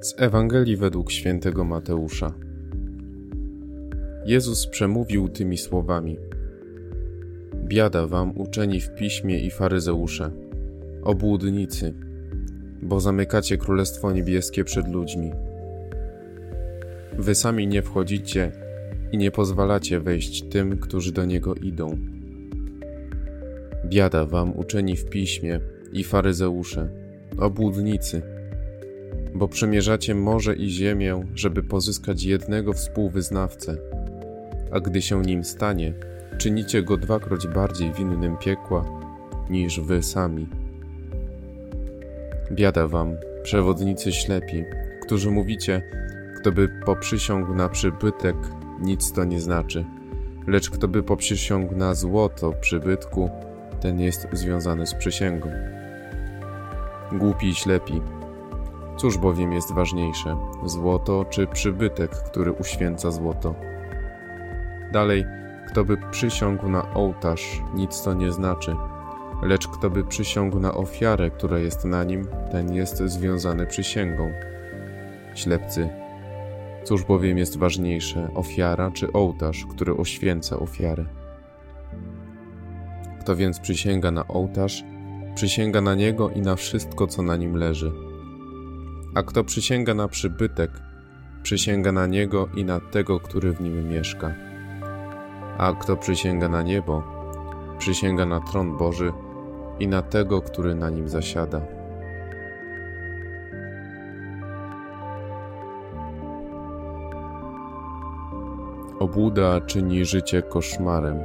Z Ewangelii według świętego Mateusza. Jezus przemówił tymi słowami: Biada wam, uczeni w piśmie i faryzeusze, obłudnicy, bo zamykacie królestwo niebieskie przed ludźmi. Wy sami nie wchodzicie i nie pozwalacie wejść tym, którzy do niego idą. Biada wam, uczeni w piśmie i faryzeusze, obłudnicy, bo przemierzacie morze i ziemię, żeby pozyskać jednego współwyznawcę, a gdy się nim stanie, czynicie go dwakroć bardziej winnym piekła niż wy sami. Biada wam, przewodnicy ślepi, którzy mówicie, kto by poprzysiągł na przybytek, nic to nie znaczy, lecz kto by poprzysiągł na złoto przybytku, ten jest związany z przysięgą. Głupi i ślepi, Cóż bowiem jest ważniejsze, złoto czy przybytek, który uświęca złoto? Dalej, kto by przysiągł na ołtarz, nic to nie znaczy, lecz kto by przysiągł na ofiarę, która jest na nim, ten jest związany przysięgą. Ślepcy, cóż bowiem jest ważniejsze, ofiara czy ołtarz, który oświęca ofiarę? Kto więc przysięga na ołtarz, przysięga na niego i na wszystko, co na nim leży a kto przysięga na przybytek, przysięga na niego i na tego, który w nim mieszka. A kto przysięga na niebo, przysięga na tron Boży i na tego, który na nim zasiada. Obłuda czyni życie koszmarem.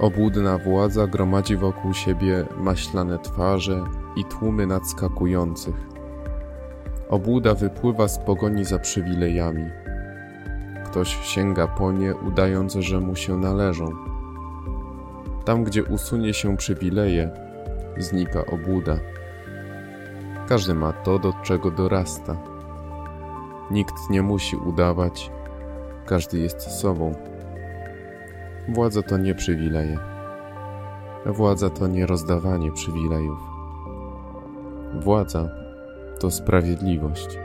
Obłudna władza gromadzi wokół siebie maślane twarze i tłumy nadskakujących Obłuda wypływa z pogoni za przywilejami. Ktoś sięga po nie, udając, że mu się należą. Tam, gdzie usunie się przywileje, znika obłuda. Każdy ma to, do czego dorasta. Nikt nie musi udawać, każdy jest sobą. Władza to nie przywileje. Władza to nie rozdawanie przywilejów. Władza to sprawiedliwość.